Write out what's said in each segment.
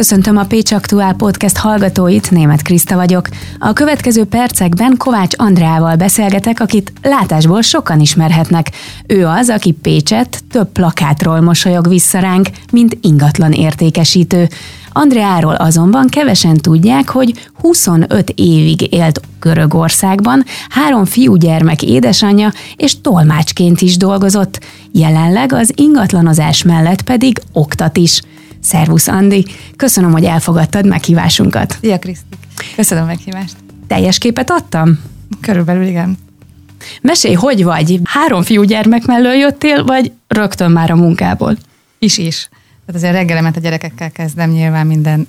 Köszöntöm a Pécs Aktuál Podcast hallgatóit, német Kriszta vagyok. A következő percekben Kovács Andreával beszélgetek, akit látásból sokan ismerhetnek. Ő az, aki Pécset több plakátról mosolyog vissza ránk, mint ingatlan értékesítő. Andreáról azonban kevesen tudják, hogy 25 évig élt Görögországban, három fiúgyermek édesanyja és tolmácsként is dolgozott. Jelenleg az ingatlanozás mellett pedig oktat is. Szervusz Andi, köszönöm, hogy elfogadtad meghívásunkat. Szia Kriszti, köszönöm a meghívást. Teljes képet adtam? Körülbelül igen. Mesélj, hogy vagy? Három fiúgyermek mellől jöttél, vagy rögtön már a munkából? Is is. Tehát azért reggelemet a gyerekekkel kezdem nyilván minden,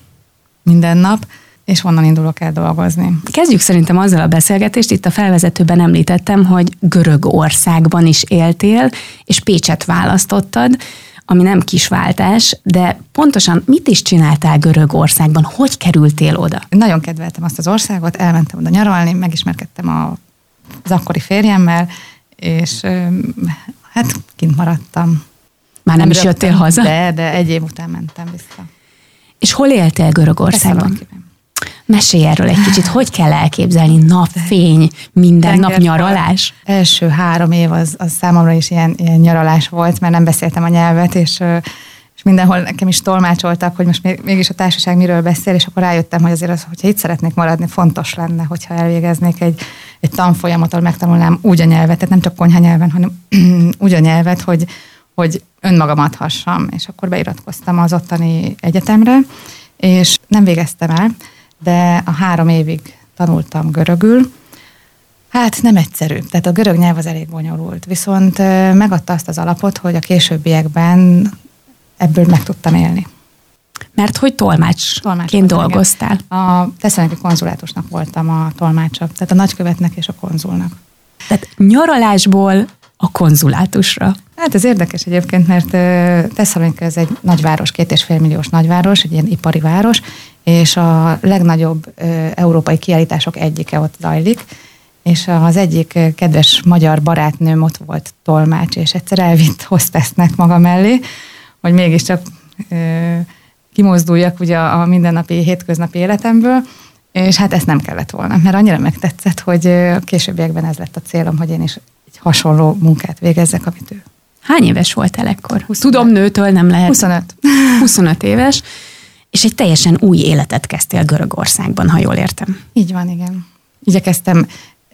minden nap, és onnan indulok el dolgozni. Kezdjük szerintem azzal a beszélgetést, itt a felvezetőben említettem, hogy Görögországban is éltél, és Pécset választottad ami nem kis váltás, de pontosan mit is csináltál Görögországban? Hogy kerültél oda? Nagyon kedveltem azt az országot, elmentem oda nyaralni, megismerkedtem a, az akkori férjemmel, és hát kint maradtam. Már nem, nem is jöttél haza? De, de egy év után mentem vissza. És hol éltél Görögországban? Mesélj erről egy kicsit, hogy kell elképzelni napfény, minden nap nyaralás? Első három év az, az számomra is ilyen, ilyen nyaralás volt, mert nem beszéltem a nyelvet, és és mindenhol nekem is tolmácsoltak, hogy most mégis a társaság miről beszél, és akkor rájöttem, hogy azért az, hogyha itt szeretnék maradni, fontos lenne, hogyha elvégeznék egy, egy tanfolyamot, ahol megtanulnám úgy a nyelvet, tehát nem csak konyha nyelven, hanem úgy a nyelvet, hogy, hogy önmagam adhassam. És akkor beiratkoztam az ottani egyetemre, és nem végeztem el, de a három évig tanultam görögül. Hát nem egyszerű, tehát a görög nyelv az elég bonyolult, viszont megadta azt az alapot, hogy a későbbiekben ebből meg tudtam élni. Mert hogy tolmácsként dolgoztál? Igen. A Tesszaloniki konzulátusnak voltam a tolmácsa, tehát a nagykövetnek és a konzulnak. Tehát nyaralásból a konzulátusra. Hát ez érdekes egyébként, mert Tesszalonika ez egy nagyváros, két és fél milliós nagyváros, egy ilyen ipari város, és a legnagyobb európai kiállítások egyike ott zajlik, és az egyik kedves magyar barátnőm ott volt tolmács, és egyszer elvitt hostessnek maga mellé, hogy mégiscsak kimozduljak ugye a mindennapi, hétköznapi életemből, és hát ezt nem kellett volna, mert annyira megtetszett, hogy a későbbiekben ez lett a célom, hogy én is egy hasonló munkát végezzek, amit ő. Hány éves voltál ekkor? 25. Tudom, nőtől nem lehet. 25. 25 éves, és egy teljesen új életet kezdtél Görögországban, ha jól értem. Így van, igen. Igyekeztem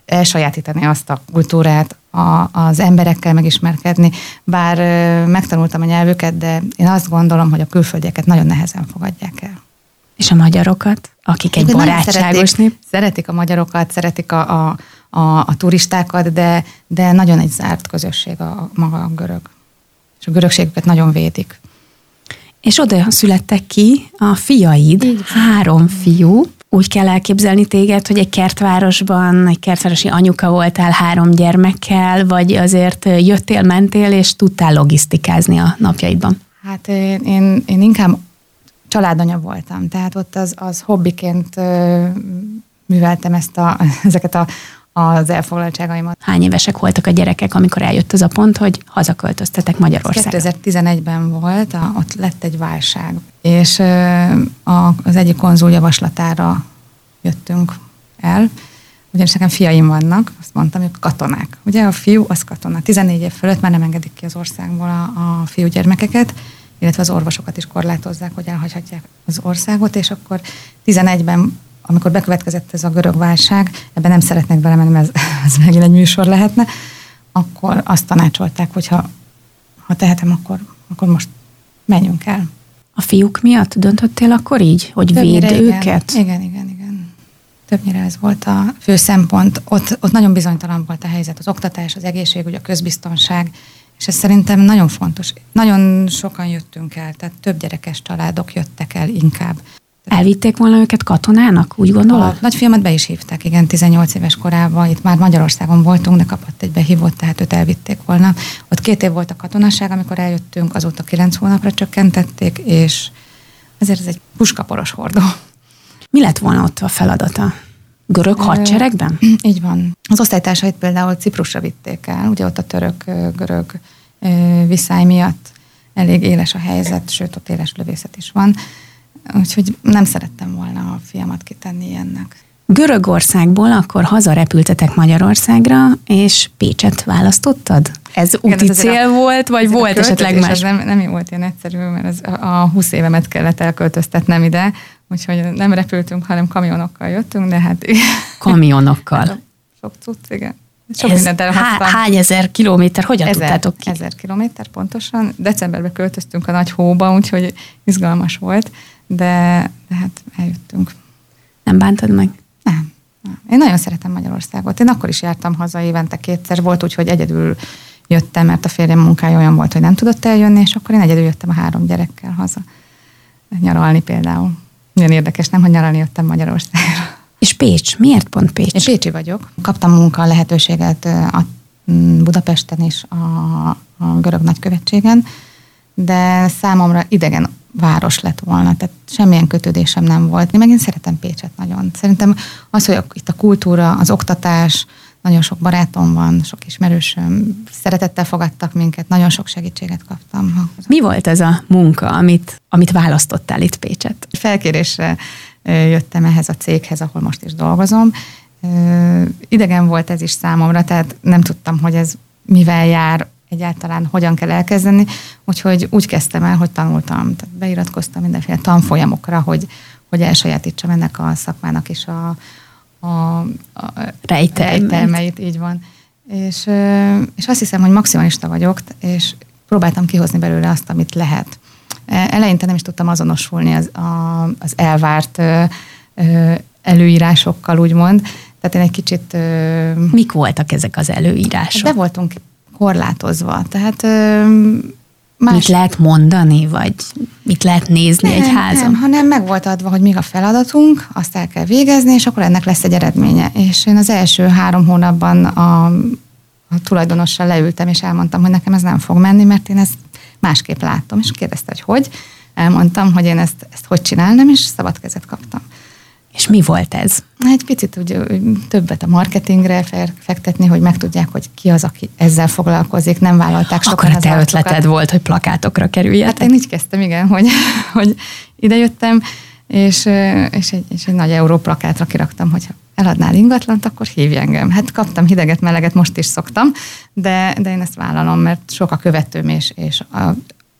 elsajátítani azt a kultúrát, a, az emberekkel megismerkedni, bár ö, megtanultam a nyelvüket, de én azt gondolom, hogy a külföldieket nagyon nehezen fogadják el. És a magyarokat, akik egy barátságos nép? Szeretik a magyarokat, szeretik a, a, a, a turistákat, de, de nagyon egy zárt közösség a, maga a görög. És a görögségüket nagyon védik. És oda születtek ki a fiaid, három fiú. Úgy kell elképzelni téged, hogy egy kertvárosban, egy kertvárosi anyuka voltál három gyermekkel, vagy azért jöttél, mentél, és tudtál logisztikázni a napjaidban? Hát én, én, én inkább családanya voltam, tehát ott az, az hobbiként műveltem ezt a, ezeket a, az elfoglaltságaimat. Hány évesek voltak a gyerekek, amikor eljött az a pont, hogy hazaköltöztetek Magyarországra? 2011-ben volt, a, ott lett egy válság, és a, az egyik konzul javaslatára jöttünk el, ugyanis nekem fiaim vannak, azt mondtam, hogy katonák. Ugye a fiú az katona. 14 év fölött már nem engedik ki az országból a, a fiúgyermekeket, illetve az orvosokat is korlátozzák, hogy elhagyhatják az országot, és akkor 11-ben amikor bekövetkezett ez a görög válság, ebben nem szeretnék belemenni, mert ez, ez megint egy műsor lehetne, akkor azt tanácsolták, hogy ha, ha tehetem, akkor, akkor most menjünk el. A fiúk miatt döntöttél akkor így, hogy Többnyire véd igen. őket? Igen, igen, igen. Többnyire ez volt a fő szempont. Ott, ott nagyon bizonytalan volt a helyzet, az oktatás, az egészségügy, a közbiztonság, és ez szerintem nagyon fontos. Nagyon sokan jöttünk el, tehát több gyerekes családok jöttek el inkább. Elvitték volna őket katonának, úgy gondolod? A nagyfiamat be is hívták, igen, 18 éves korában. Itt már Magyarországon voltunk, de kapott egy behívót, tehát őt elvitték volna. Ott két év volt a katonaság, amikor eljöttünk, azóta kilenc hónapra csökkentették, és ezért ez egy puskaporos hordó. Mi lett volna ott a feladata? Görög hadseregben? Így van. Az osztálytársait például Ciprusra vitték el, ugye ott a török-görög viszály miatt elég éles a helyzet, sőt ott éles lövészet is van úgyhogy nem szerettem volna a fiamat kitenni ilyennek. Görögországból akkor hazarepültetek Magyarországra, és Pécset választottad? Ez úti Igen, cél a, volt, vagy volt esetleg más? Nem, nem volt ilyen egyszerű, mert az, a 20 évemet kellett elköltöztetnem ide, úgyhogy nem repültünk, hanem kamionokkal jöttünk, de hát... Kamionokkal? Sok cucc, igen. Sok Ez há, hány ezer kilométer, hogyan ezer, tudtátok ki? Ezer kilométer pontosan. Decemberben költöztünk a nagy hóba, úgyhogy izgalmas volt, de, de hát eljöttünk. Nem bántad meg? Nem. nem. Én nagyon szeretem Magyarországot. Én akkor is jártam haza évente kétszer. Volt úgy, hogy egyedül jöttem, mert a férjem munkája olyan volt, hogy nem tudott eljönni, és akkor én egyedül jöttem a három gyerekkel haza. Nyaralni például. Milyen érdekes, nem, hogy nyaralni jöttem Magyarországra. És Pécs, miért pont Pécs? Én Pécsi vagyok. Kaptam munka lehetőséget a Budapesten is a, a görög nagykövetségen, de számomra idegen város lett volna, tehát semmilyen kötődésem nem volt. Én megint szeretem Pécset nagyon. Szerintem az, hogy itt a kultúra, az oktatás, nagyon sok barátom van, sok ismerősöm, szeretettel fogadtak minket, nagyon sok segítséget kaptam. Mi volt ez a munka, amit, amit választottál itt Pécset? Felkérésre jöttem ehhez a céghez, ahol most is dolgozom. Idegen volt ez is számomra, tehát nem tudtam, hogy ez mivel jár, egyáltalán hogyan kell elkezdeni, úgyhogy úgy kezdtem el, hogy tanultam, tehát beiratkoztam mindenféle tanfolyamokra, hogy, hogy elsajátítsam ennek a szakmának is a, a, a rejtelmeit, így van. És, és azt hiszem, hogy maximalista vagyok, és próbáltam kihozni belőle azt, amit lehet. E, eleinte nem is tudtam azonosulni az, a, az elvárt ö, ö, előírásokkal, úgymond. Tehát én egy kicsit... Mik voltak ezek az előírások? De voltunk korlátozva. Tehát Más... Mit lehet mondani, vagy mit lehet nézni nem, egy házon? Nem, hanem meg volt adva, hogy mi a feladatunk, azt el kell végezni, és akkor ennek lesz egy eredménye. És én az első három hónapban a, a tulajdonossal leültem, és elmondtam, hogy nekem ez nem fog menni, mert én ezt másképp látom. És kérdezte, hogy hogy. Elmondtam, hogy én ezt, ezt hogy csinálnám, és szabad kezet kaptam. És mi volt ez? Egy picit úgy, többet a marketingre fektetni, hogy megtudják, hogy ki az, aki ezzel foglalkozik, nem vállalták sokan Akkor a te ötleted volt, hogy plakátokra kerüljetek. Hát én így kezdtem, igen, hogy, hogy idejöttem, és, és, egy, és egy nagy euró plakátra kiraktam, hogy eladnál ingatlant, akkor hívj engem. Hát kaptam hideget, meleget, most is szoktam, de, de én ezt vállalom, mert sok a követőm, és, és a,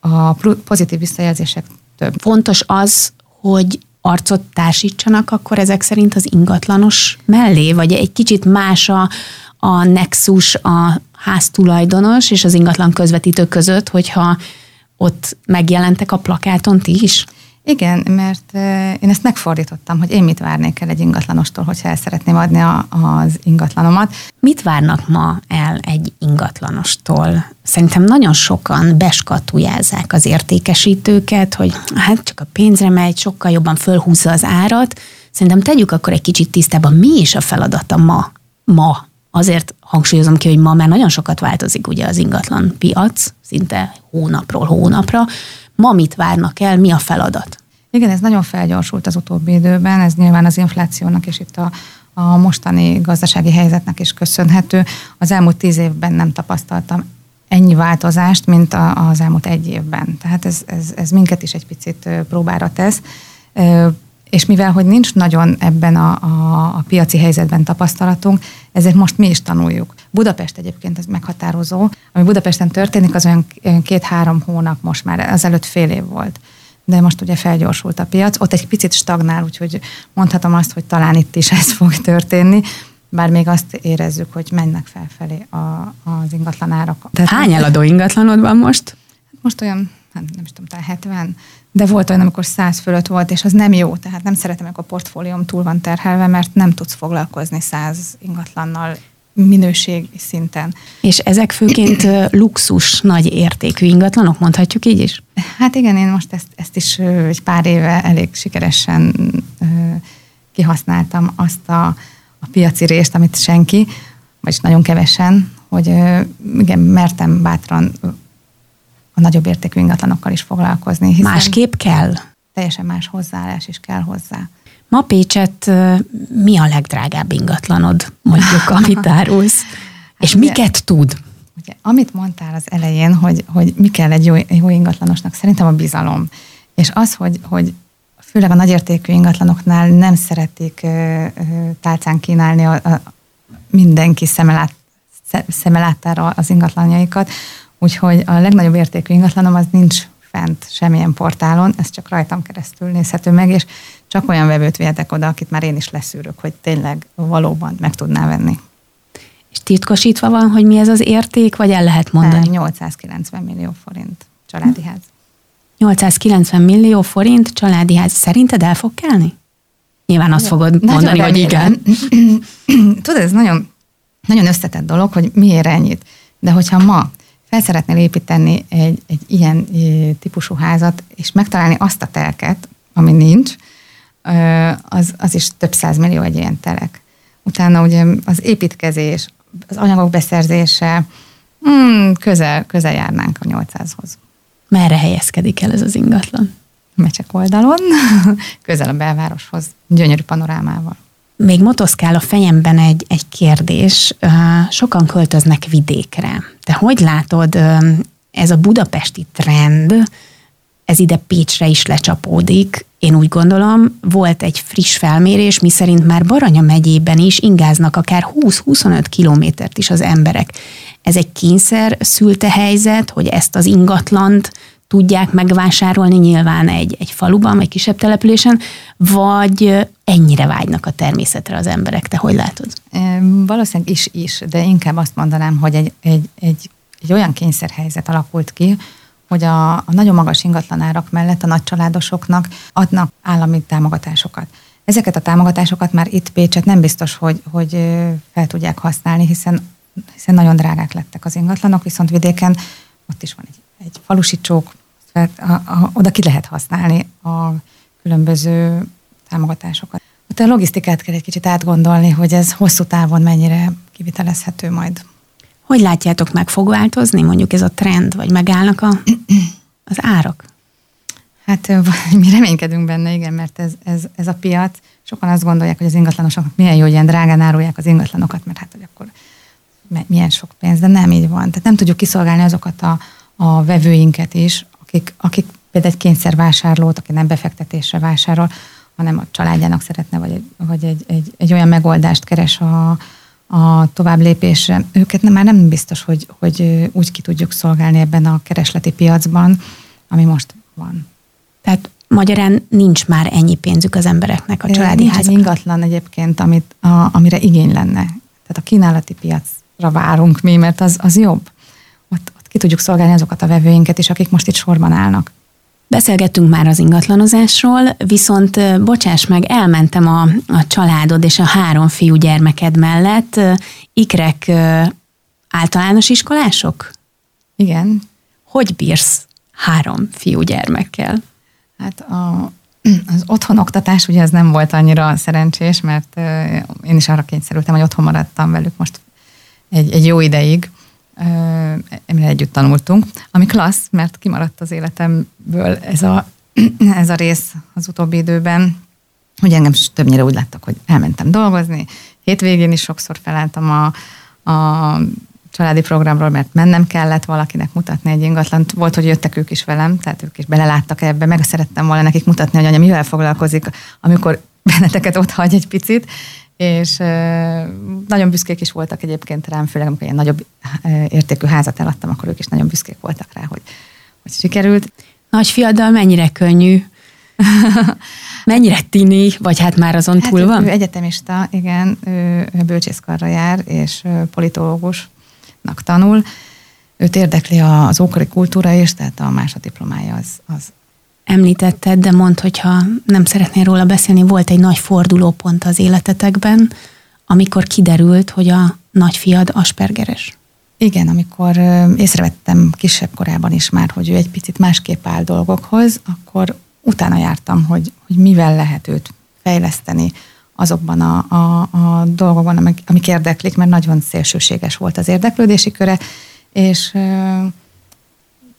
a pozitív visszajelzések több. Fontos az, hogy arcot társítsanak, akkor ezek szerint az ingatlanos mellé, vagy egy kicsit más a, a nexus a háztulajdonos és az ingatlan közvetítő között, hogyha ott megjelentek a plakáton ti is? Igen, mert én ezt megfordítottam, hogy én mit várnék el egy ingatlanostól, hogyha el szeretném adni a, az ingatlanomat. Mit várnak ma el egy ingatlanostól? Szerintem nagyon sokan beskatujázzák az értékesítőket, hogy hát csak a pénzre megy, sokkal jobban fölhúzza az árat. Szerintem tegyük akkor egy kicsit tisztában, mi is a feladata ma, ma azért hangsúlyozom ki, hogy ma már nagyon sokat változik ugye az ingatlan piac, szinte hónapról hónapra. Ma mit várnak el, mi a feladat? Igen, ez nagyon felgyorsult az utóbbi időben, ez nyilván az inflációnak és itt a, a mostani gazdasági helyzetnek is köszönhető. Az elmúlt tíz évben nem tapasztaltam ennyi változást, mint az elmúlt egy évben. Tehát ez, ez, ez minket is egy picit próbára tesz. És mivel, hogy nincs nagyon ebben a, a, a piaci helyzetben tapasztalatunk, ezért most mi is tanuljuk. Budapest egyébként ez meghatározó. Ami Budapesten történik, az olyan két-három hónap most már, ezelőtt fél év volt. De most ugye felgyorsult a piac, ott egy picit stagnál, úgyhogy mondhatom azt, hogy talán itt is ez fog történni, bár még azt érezzük, hogy mennek felfelé a, az ingatlanárak. Tehát Hány eladó ingatlanod van most? Most olyan, nem, nem is tudom, talán 70, de volt olyan, amikor 100 fölött volt, és az nem jó, tehát nem szeretem, amikor a portfólióm túl van terhelve, mert nem tudsz foglalkozni 100 ingatlannal minőség szinten. És ezek főként luxus, nagy értékű ingatlanok, mondhatjuk így is? Hát igen, én most ezt, ezt is egy pár éve elég sikeresen kihasználtam azt a, a piaci részt, amit senki, vagyis nagyon kevesen, hogy igen, mertem bátran a nagyobb értékű ingatlanokkal is foglalkozni. Hiszen Másképp kell? Teljesen más hozzáállás is kell hozzá. Ma Pécset mi a legdrágább ingatlanod, mondjuk, amit árulsz? És hát, miket ugye, tud? Ugye, amit mondtál az elején, hogy, hogy mi kell egy jó, jó ingatlanosnak, szerintem a bizalom. És az, hogy, hogy főleg a nagyértékű ingatlanoknál nem szeretik tálcán kínálni a, a mindenki szemelát, szemelátára az ingatlanjaikat, úgyhogy a legnagyobb értékű ingatlanom az nincs fent semmilyen portálon, ez csak rajtam keresztül nézhető meg, és csak olyan vevőt vihetek oda, akit már én is leszűrök, hogy tényleg valóban meg tudná venni. És titkosítva van, hogy mi ez az érték, vagy el lehet mondani? 890 millió forint családi ház. 890 millió forint családi ház. Szerinted el fog kelni? Nyilván azt fogod nagyon mondani, hogy igen. Tudod, ez nagyon, nagyon összetett dolog, hogy miért ennyit. De hogyha ma fel szeretnél építeni egy, egy ilyen típusú házat, és megtalálni azt a telket, ami nincs, az, az is több millió egy ilyen telek. Utána ugye az építkezés, az anyagok beszerzése, hmm, közel, közel járnánk a 800-hoz. Merre helyezkedik el ez az ingatlan? Mecsek oldalon, közel a belvároshoz, gyönyörű panorámával. Még motoszkál a fejemben egy, egy kérdés. Sokan költöznek vidékre. Te hogy látod, ez a budapesti trend, ez ide Pécsre is lecsapódik. Én úgy gondolom, volt egy friss felmérés, miszerint már Baranya megyében is ingáznak akár 20-25 kilométert is az emberek. Ez egy kényszer szülte helyzet, hogy ezt az ingatlant tudják megvásárolni nyilván egy, egy faluban, vagy kisebb településen, vagy ennyire vágynak a természetre az emberek. Te hogy látod? Valószínűleg is is, de inkább azt mondanám, hogy egy, egy, egy, egy olyan kényszerhelyzet alakult ki, hogy a, a nagyon magas ingatlanárak mellett a nagycsaládosoknak adnak állami támogatásokat. Ezeket a támogatásokat már itt Pécset nem biztos, hogy, hogy fel tudják használni, hiszen, hiszen nagyon drágák lettek az ingatlanok, viszont vidéken ott is van egy, egy falusi csók, a, a, oda ki lehet használni a különböző támogatásokat. Ott a logisztikát kell egy kicsit átgondolni, hogy ez hosszú távon mennyire kivitelezhető majd. Hogy látjátok, meg fog változni mondjuk ez a trend, vagy megállnak a, az árak? Hát mi reménykedünk benne, igen, mert ez, ez, ez a piac, sokan azt gondolják, hogy az ingatlanosoknak milyen jó, hogy ilyen drágán árulják az ingatlanokat, mert hát, hogy akkor milyen sok pénz, de nem így van. Tehát nem tudjuk kiszolgálni azokat a, a vevőinket is, akik, akik például egy kényszervásárlót, aki nem befektetésre vásárol, hanem a családjának szeretne, vagy, vagy egy, egy, egy olyan megoldást keres a, a tovább lépésre. Őket nem, már nem biztos, hogy, hogy úgy ki tudjuk szolgálni ebben a keresleti piacban, ami most van. Tehát magyarán nincs már ennyi pénzük az embereknek a családi nincs egy ingatlan egyébként, amit, a, amire igény lenne. Tehát a kínálati piacra várunk mi, mert az, az jobb. Ki tudjuk szolgálni azokat a vevőinket is, akik most itt sorban állnak. Beszélgettünk már az ingatlanozásról, viszont bocsáss meg, elmentem a, a családod és a három fiú gyermeked mellett. Ikrek általános iskolások? Igen. Hogy bírsz három fiú gyermekkel? Hát a, az otthonoktatás ugye ez nem volt annyira szerencsés, mert én is arra kényszerültem, hogy otthon maradtam velük most egy, egy jó ideig, amire együtt tanultunk, ami klassz, mert kimaradt az életemből ez a, ez a rész az utóbbi időben, hogy engem többnyire úgy láttak, hogy elmentem dolgozni, hétvégén is sokszor felálltam a, a családi programról, mert mennem kellett valakinek mutatni egy ingatlant. Volt, hogy jöttek ők is velem, tehát ők is beleláttak ebbe, meg szerettem volna nekik mutatni, hogy anya mivel foglalkozik, amikor benneteket ott hagy egy picit, és nagyon büszkék is voltak egyébként rám, főleg amikor ilyen nagyobb értékű házat eladtam, akkor ők is nagyon büszkék voltak rá, hogy, hogy sikerült. Nagy fiaddal mennyire könnyű? mennyire tini, vagy hát már azon hát túl van? Ő egyetemista, igen, ő bölcsészkarra jár, és politológusnak tanul. Őt érdekli az ókori kultúra is, tehát a másodiplomája az, az említetted, de mondd, hogyha nem szeretnél róla beszélni, volt egy nagy fordulópont az életetekben, amikor kiderült, hogy a nagyfiad aspergeres. Igen, amikor észrevettem kisebb korában is már, hogy ő egy picit másképp áll dolgokhoz, akkor utána jártam, hogy, hogy mivel lehet őt fejleszteni azokban a, a, a dolgokban, amik, amik érdeklik, mert nagyon szélsőséges volt az érdeklődési köre, és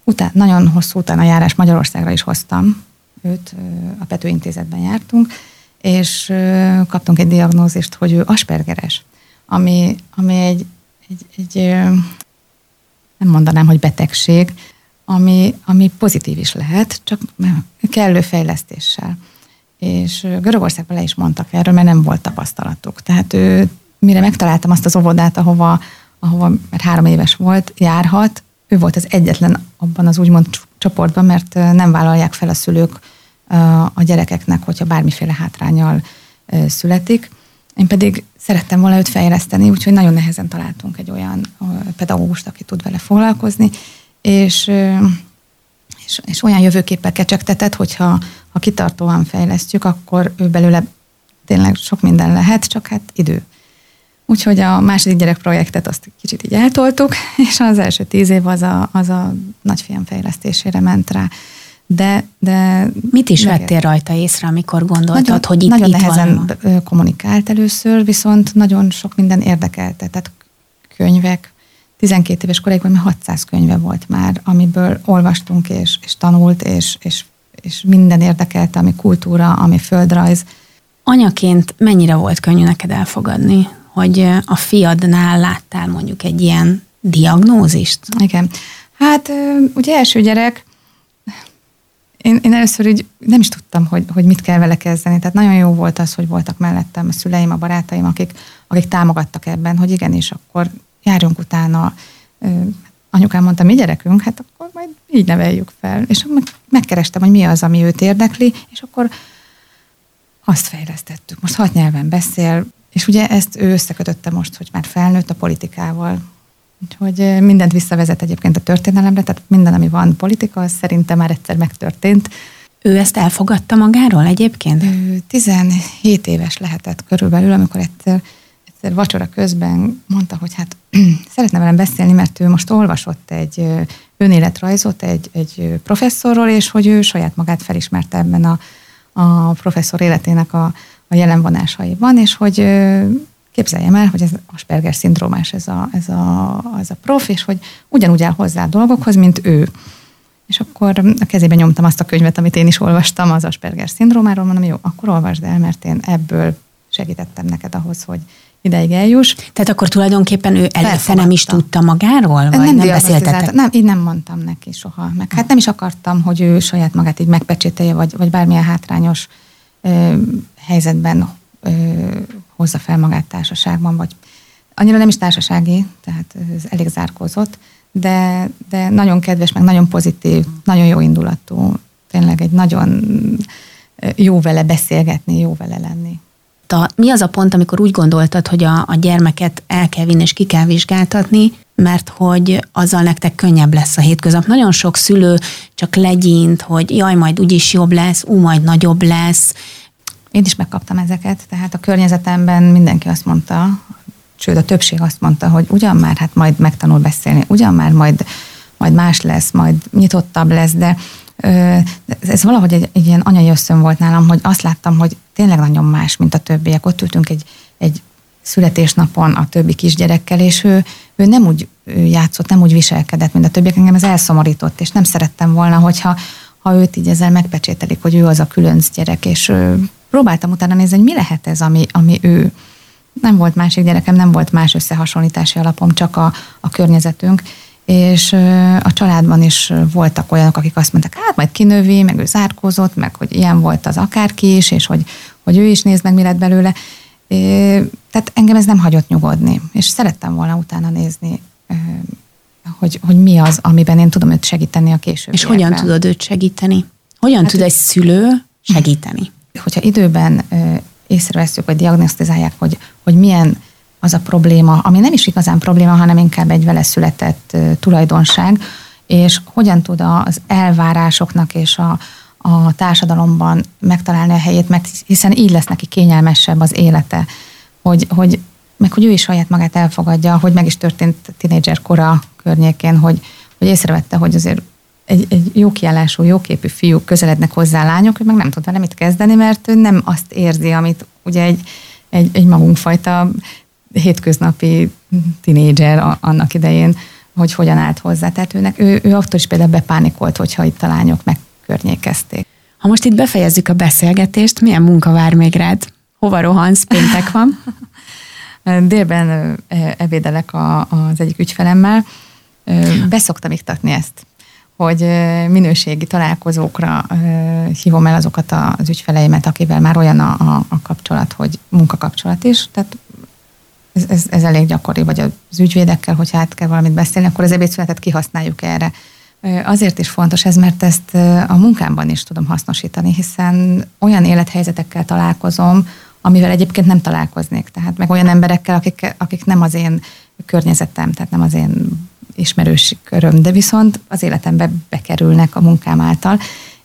után, nagyon hosszú utána járás Magyarországra is hoztam őt, a Pető Intézetben jártunk, és kaptunk egy diagnózist, hogy ő aspergeres, ami, ami egy, egy, egy nem mondanám, hogy betegség, ami, ami pozitív is lehet, csak kellő fejlesztéssel. és Görögországban le is mondtak erről, mert nem volt tapasztalatuk. Tehát ő, mire megtaláltam azt az óvodát, ahova, ahova mert három éves volt, járhat, ő volt az egyetlen abban az úgymond csoportban, mert nem vállalják fel a szülők a gyerekeknek, hogyha bármiféle hátrányal születik. Én pedig szerettem volna őt fejleszteni, úgyhogy nagyon nehezen találtunk egy olyan pedagógust, aki tud vele foglalkozni, és, és, és olyan jövőképpel kecsegtetett, hogyha ha kitartóan fejlesztjük, akkor ő belőle tényleg sok minden lehet, csak hát idő. Úgyhogy a második gyerekprojektet azt kicsit így eltoltuk, és az első tíz év az a, az a nagyfiam fejlesztésére ment rá. De, de Mit is megért. vettél rajta észre, amikor gondoltad, nagyon, hogy itt, Nagyon itt nehezen van? kommunikált először, viszont nagyon sok minden érdekelte. Tehát könyvek, 12 éves koráig 600 könyve volt már, amiből olvastunk és, és tanult, és, és, és minden érdekelte, ami kultúra, ami földrajz. Anyaként mennyire volt könnyű neked elfogadni, hogy a fiadnál láttál mondjuk egy ilyen diagnózist? Igen. Hát ugye első gyerek, én, én először így nem is tudtam, hogy, hogy mit kell vele kezdeni. Tehát nagyon jó volt az, hogy voltak mellettem a szüleim, a barátaim, akik, akik támogattak ebben, hogy igenis, akkor járjunk utána. Anyukám mondta, mi gyerekünk, hát akkor majd így neveljük fel. És megkerestem, hogy mi az, ami őt érdekli, és akkor azt fejlesztettük. Most hat nyelven beszél, és ugye ezt ő összekötötte most, hogy már felnőtt a politikával. Úgyhogy mindent visszavezet egyébként a történelemre, tehát minden, ami van politika, az szerintem már egyszer megtörtént. Ő ezt elfogadta magáról egyébként? Ő 17 éves lehetett körülbelül, amikor egyszer, egyszer vacsora közben mondta, hogy hát szeretne velem beszélni, mert ő most olvasott egy önéletrajzot egy, egy professzorról, és hogy ő saját magát felismerte ebben a, a professzor életének a, a jelenvonásaiban, és hogy képzeljem el, hogy ez Asperger szindrómás ez a, ez, a, ez a prof, és hogy ugyanúgy áll hozzá a dolgokhoz, mint ő. És akkor a kezébe nyomtam azt a könyvet, amit én is olvastam az Asperger szindrómáról, mondom, jó, akkor olvasd el, mert én ebből segítettem neked ahhoz, hogy ideig eljuss. Tehát akkor tulajdonképpen ő előtte nem is tudta magáról, vagy nem, nem beszéltetek? Nem, így nem mondtam neki soha. Meg hát nem is akartam, hogy ő saját magát így megpecsételje, vagy, vagy bármilyen hátrányos helyzetben ö, hozza fel magát társaságban, vagy annyira nem is társasági, tehát ez elég zárkózott, de, de nagyon kedves, meg nagyon pozitív, nagyon jó indulatú, tényleg egy nagyon jó vele beszélgetni, jó vele lenni. Mi az a pont, amikor úgy gondoltad, hogy a, a gyermeket el kell vinni és ki kell vizsgáltatni, mert hogy azzal nektek könnyebb lesz a hétköznap. Nagyon sok szülő csak legyint, hogy jaj, majd úgyis jobb lesz, ú, majd nagyobb lesz, én is megkaptam ezeket, tehát a környezetemben mindenki azt mondta, sőt a többség azt mondta, hogy ugyan már hát majd megtanul beszélni, ugyan már majd, majd más lesz, majd nyitottabb lesz, de ez valahogy egy, egy ilyen anyai összön volt nálam, hogy azt láttam, hogy tényleg nagyon más, mint a többiek. Ott ültünk egy, egy születésnapon a többi kisgyerekkel, és ő, ő nem úgy játszott, nem úgy viselkedett, mint a többiek. Engem ez elszomorított, és nem szerettem volna, hogyha ha őt így ezzel megpecsételik, hogy ő az a különc gyerek, és próbáltam utána nézni, hogy mi lehet ez, ami, ami ő. Nem volt másik gyerekem, nem volt más összehasonlítási alapom, csak a, a környezetünk, és a családban is voltak olyanok, akik azt mondták, hát majd kinövi, meg ő zárkózott, meg hogy ilyen volt az akárki is, és hogy, hogy ő is nézd meg, mi lett belőle. Tehát engem ez nem hagyott nyugodni, és szerettem volna utána nézni, hogy, hogy mi az, amiben én tudom őt segíteni a később. És hogyan tudod őt segíteni? Hogyan hát, tud egy szülő segíteni? hogyha időben észreveszünk, vagy diagnosztizálják, hogy, hogy milyen az a probléma, ami nem is igazán probléma, hanem inkább egy vele született tulajdonság, és hogyan tud az elvárásoknak és a, a társadalomban megtalálni a helyét, mert hiszen így lesz neki kényelmesebb az élete, hogy, hogy meg hogy ő is saját magát elfogadja, hogy meg is történt tinédzser kora környékén, hogy, hogy észrevette, hogy azért egy, egy jó kiállású, jóképű fiúk közelednek hozzá lányok, ő meg nem tud vele mit kezdeni, mert ő nem azt érzi, amit ugye egy, egy, egy magunkfajta hétköznapi tinédzser annak idején, hogy hogyan állt hozzá. Tehát őnek, ő, ő attól is például bepánikolt, hogyha itt a lányok megkörnyékezték. Ha most itt befejezzük a beszélgetést, milyen munka vár még rád? Hova rohansz? Péntek van? Délben ebédelek a, az egyik ügyfelemmel. Beszoktam iktatni ezt hogy minőségi találkozókra hívom el azokat az ügyfeleimet, akivel már olyan a, a, a kapcsolat, hogy munkakapcsolat is. Tehát ez, ez, ez elég gyakori, vagy az ügyvédekkel, hogy hát kell valamit beszélni, akkor az ebédszünetet kihasználjuk erre. Azért is fontos ez, mert ezt a munkámban is tudom hasznosítani, hiszen olyan élethelyzetekkel találkozom, amivel egyébként nem találkoznék. Tehát meg olyan emberekkel, akik, akik nem az én környezetem, tehát nem az én ismerősi köröm, de viszont az életembe bekerülnek a munkám által,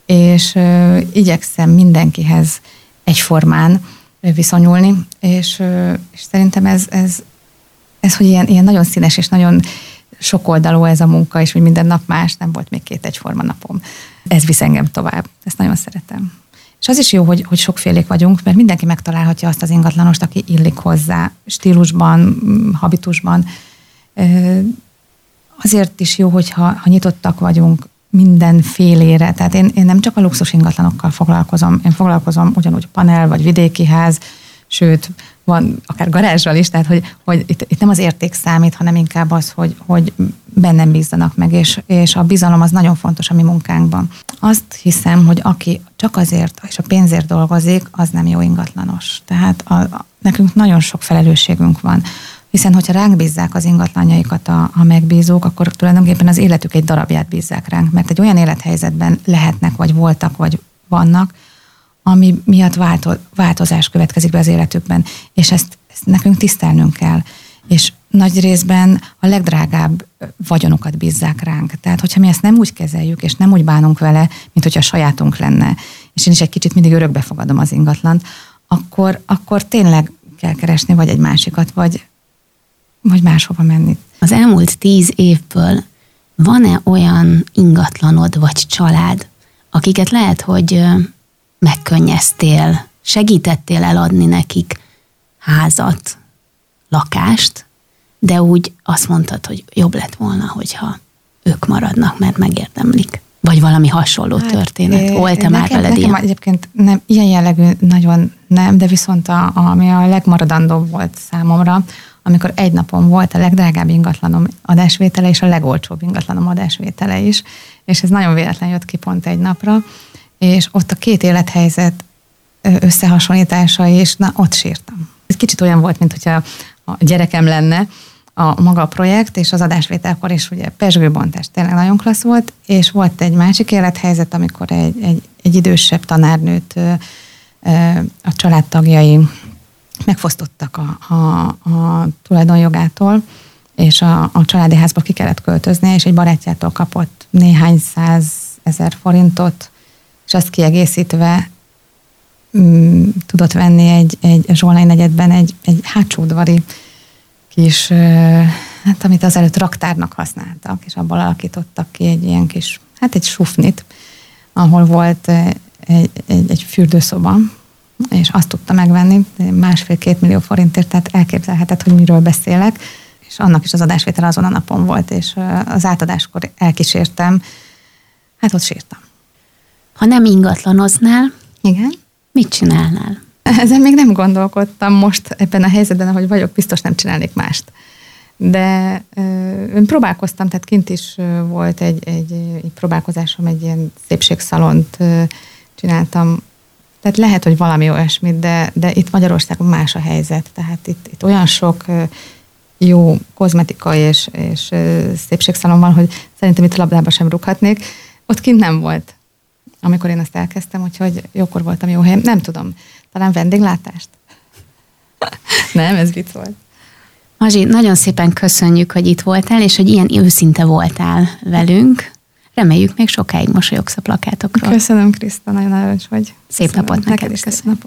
és ö, igyekszem mindenkihez egyformán viszonyulni, és, és szerintem ez, ez, ez, hogy ilyen, ilyen nagyon színes és nagyon sokoldalú ez a munka, és hogy minden nap más, nem volt még két egyforma napom. Ez visz engem tovább. Ezt nagyon szeretem. És az is jó, hogy, hogy sokfélék vagyunk, mert mindenki megtalálhatja azt az ingatlanost, aki illik hozzá, stílusban, habitusban. Azért is jó, hogyha ha nyitottak vagyunk mindenfélére. Tehát én, én nem csak a luxus ingatlanokkal foglalkozom, én foglalkozom ugyanúgy panel vagy vidéki ház, sőt, van akár garázsral is, tehát hogy, hogy itt, itt nem az érték számít, hanem inkább az, hogy, hogy bennem bízzanak meg, és, és a bizalom az nagyon fontos a mi munkánkban. Azt hiszem, hogy aki csak azért és a pénzért dolgozik, az nem jó ingatlanos. Tehát a, a, nekünk nagyon sok felelősségünk van hiszen hogyha ránk bízzák az ingatlanjaikat a, a megbízók, akkor tulajdonképpen az életük egy darabját bízzák ránk, mert egy olyan élethelyzetben lehetnek, vagy voltak, vagy vannak, ami miatt változás következik be az életükben, és ezt, ezt nekünk tisztelnünk kell. És nagy részben a legdrágább vagyonokat bízzák ránk. Tehát, hogyha mi ezt nem úgy kezeljük, és nem úgy bánunk vele, mint hogyha sajátunk lenne, és én is egy kicsit mindig örökbe fogadom az ingatlant, akkor, akkor tényleg kell keresni vagy egy másikat, vagy, vagy máshova menni. Az elmúlt tíz évből van-e olyan ingatlanod vagy család, akiket lehet, hogy megkönnyeztél, segítettél eladni nekik házat, lakást, de úgy azt mondtad, hogy jobb lett volna, hogyha ők maradnak, mert megérdemlik. Vagy valami hasonló hát, történet. Volt-e már veled ilyen? Egyébként nem, ilyen jellegű nagyon nem, de viszont a, ami a legmaradandóbb volt számomra, amikor egy napon volt a legdrágább ingatlanom adásvétele, és a legolcsóbb ingatlanom adásvétele is, és ez nagyon véletlen jött ki pont egy napra, és ott a két élethelyzet összehasonlítása, és na, ott sírtam. Ez kicsit olyan volt, mint hogyha a gyerekem lenne, a maga a projekt, és az adásvételkor is ugye pesgőbontás tényleg nagyon klassz volt, és volt egy másik élethelyzet, amikor egy, egy, egy idősebb tanárnőt a családtagjai megfosztottak a, a, a tulajdonjogától, és a, a családi házba ki kellett költözni, és egy barátjától kapott néhány száz ezer forintot, és azt kiegészítve mm, tudott venni egy, egy Zsolnai negyedben egy, egy hátsódvari kis, hát amit azelőtt raktárnak használtak, és abból alakítottak ki egy ilyen kis, hát egy sufnit, ahol volt egy, egy, egy fürdőszoba, és azt tudta megvenni másfél-két millió forintért, tehát elképzelhetett, hogy miről beszélek, és annak is az adásvétel azon a napon volt, és az átadáskor elkísértem, hát ott sírtam. Ha nem ingatlanoznál, Igen. mit csinálnál? Ezen még nem gondolkodtam most ebben a helyzetben, ahogy vagyok, biztos nem csinálnék mást. De én próbálkoztam, tehát kint is volt egy, egy, egy próbálkozásom, egy ilyen szépségszalont csináltam tehát lehet, hogy valami olyasmit, de, de itt Magyarországon más a helyzet. Tehát itt, itt olyan sok jó kozmetikai és, és szépségszalon van, hogy szerintem itt labdába sem rúghatnék. Ott kint nem volt, amikor én ezt elkezdtem, úgyhogy jókor voltam jó helyen. Nem tudom, talán vendéglátást? nem, ez vicc volt. Mazsi, nagyon szépen köszönjük, hogy itt voltál, és hogy ilyen őszinte voltál velünk. Reméljük még sokáig mosolyogsz a plakátokról. Köszönöm, Kriszta, nagyon aranyos vagy. Szép köszönöm. napot neked. neked is. Köszönöm.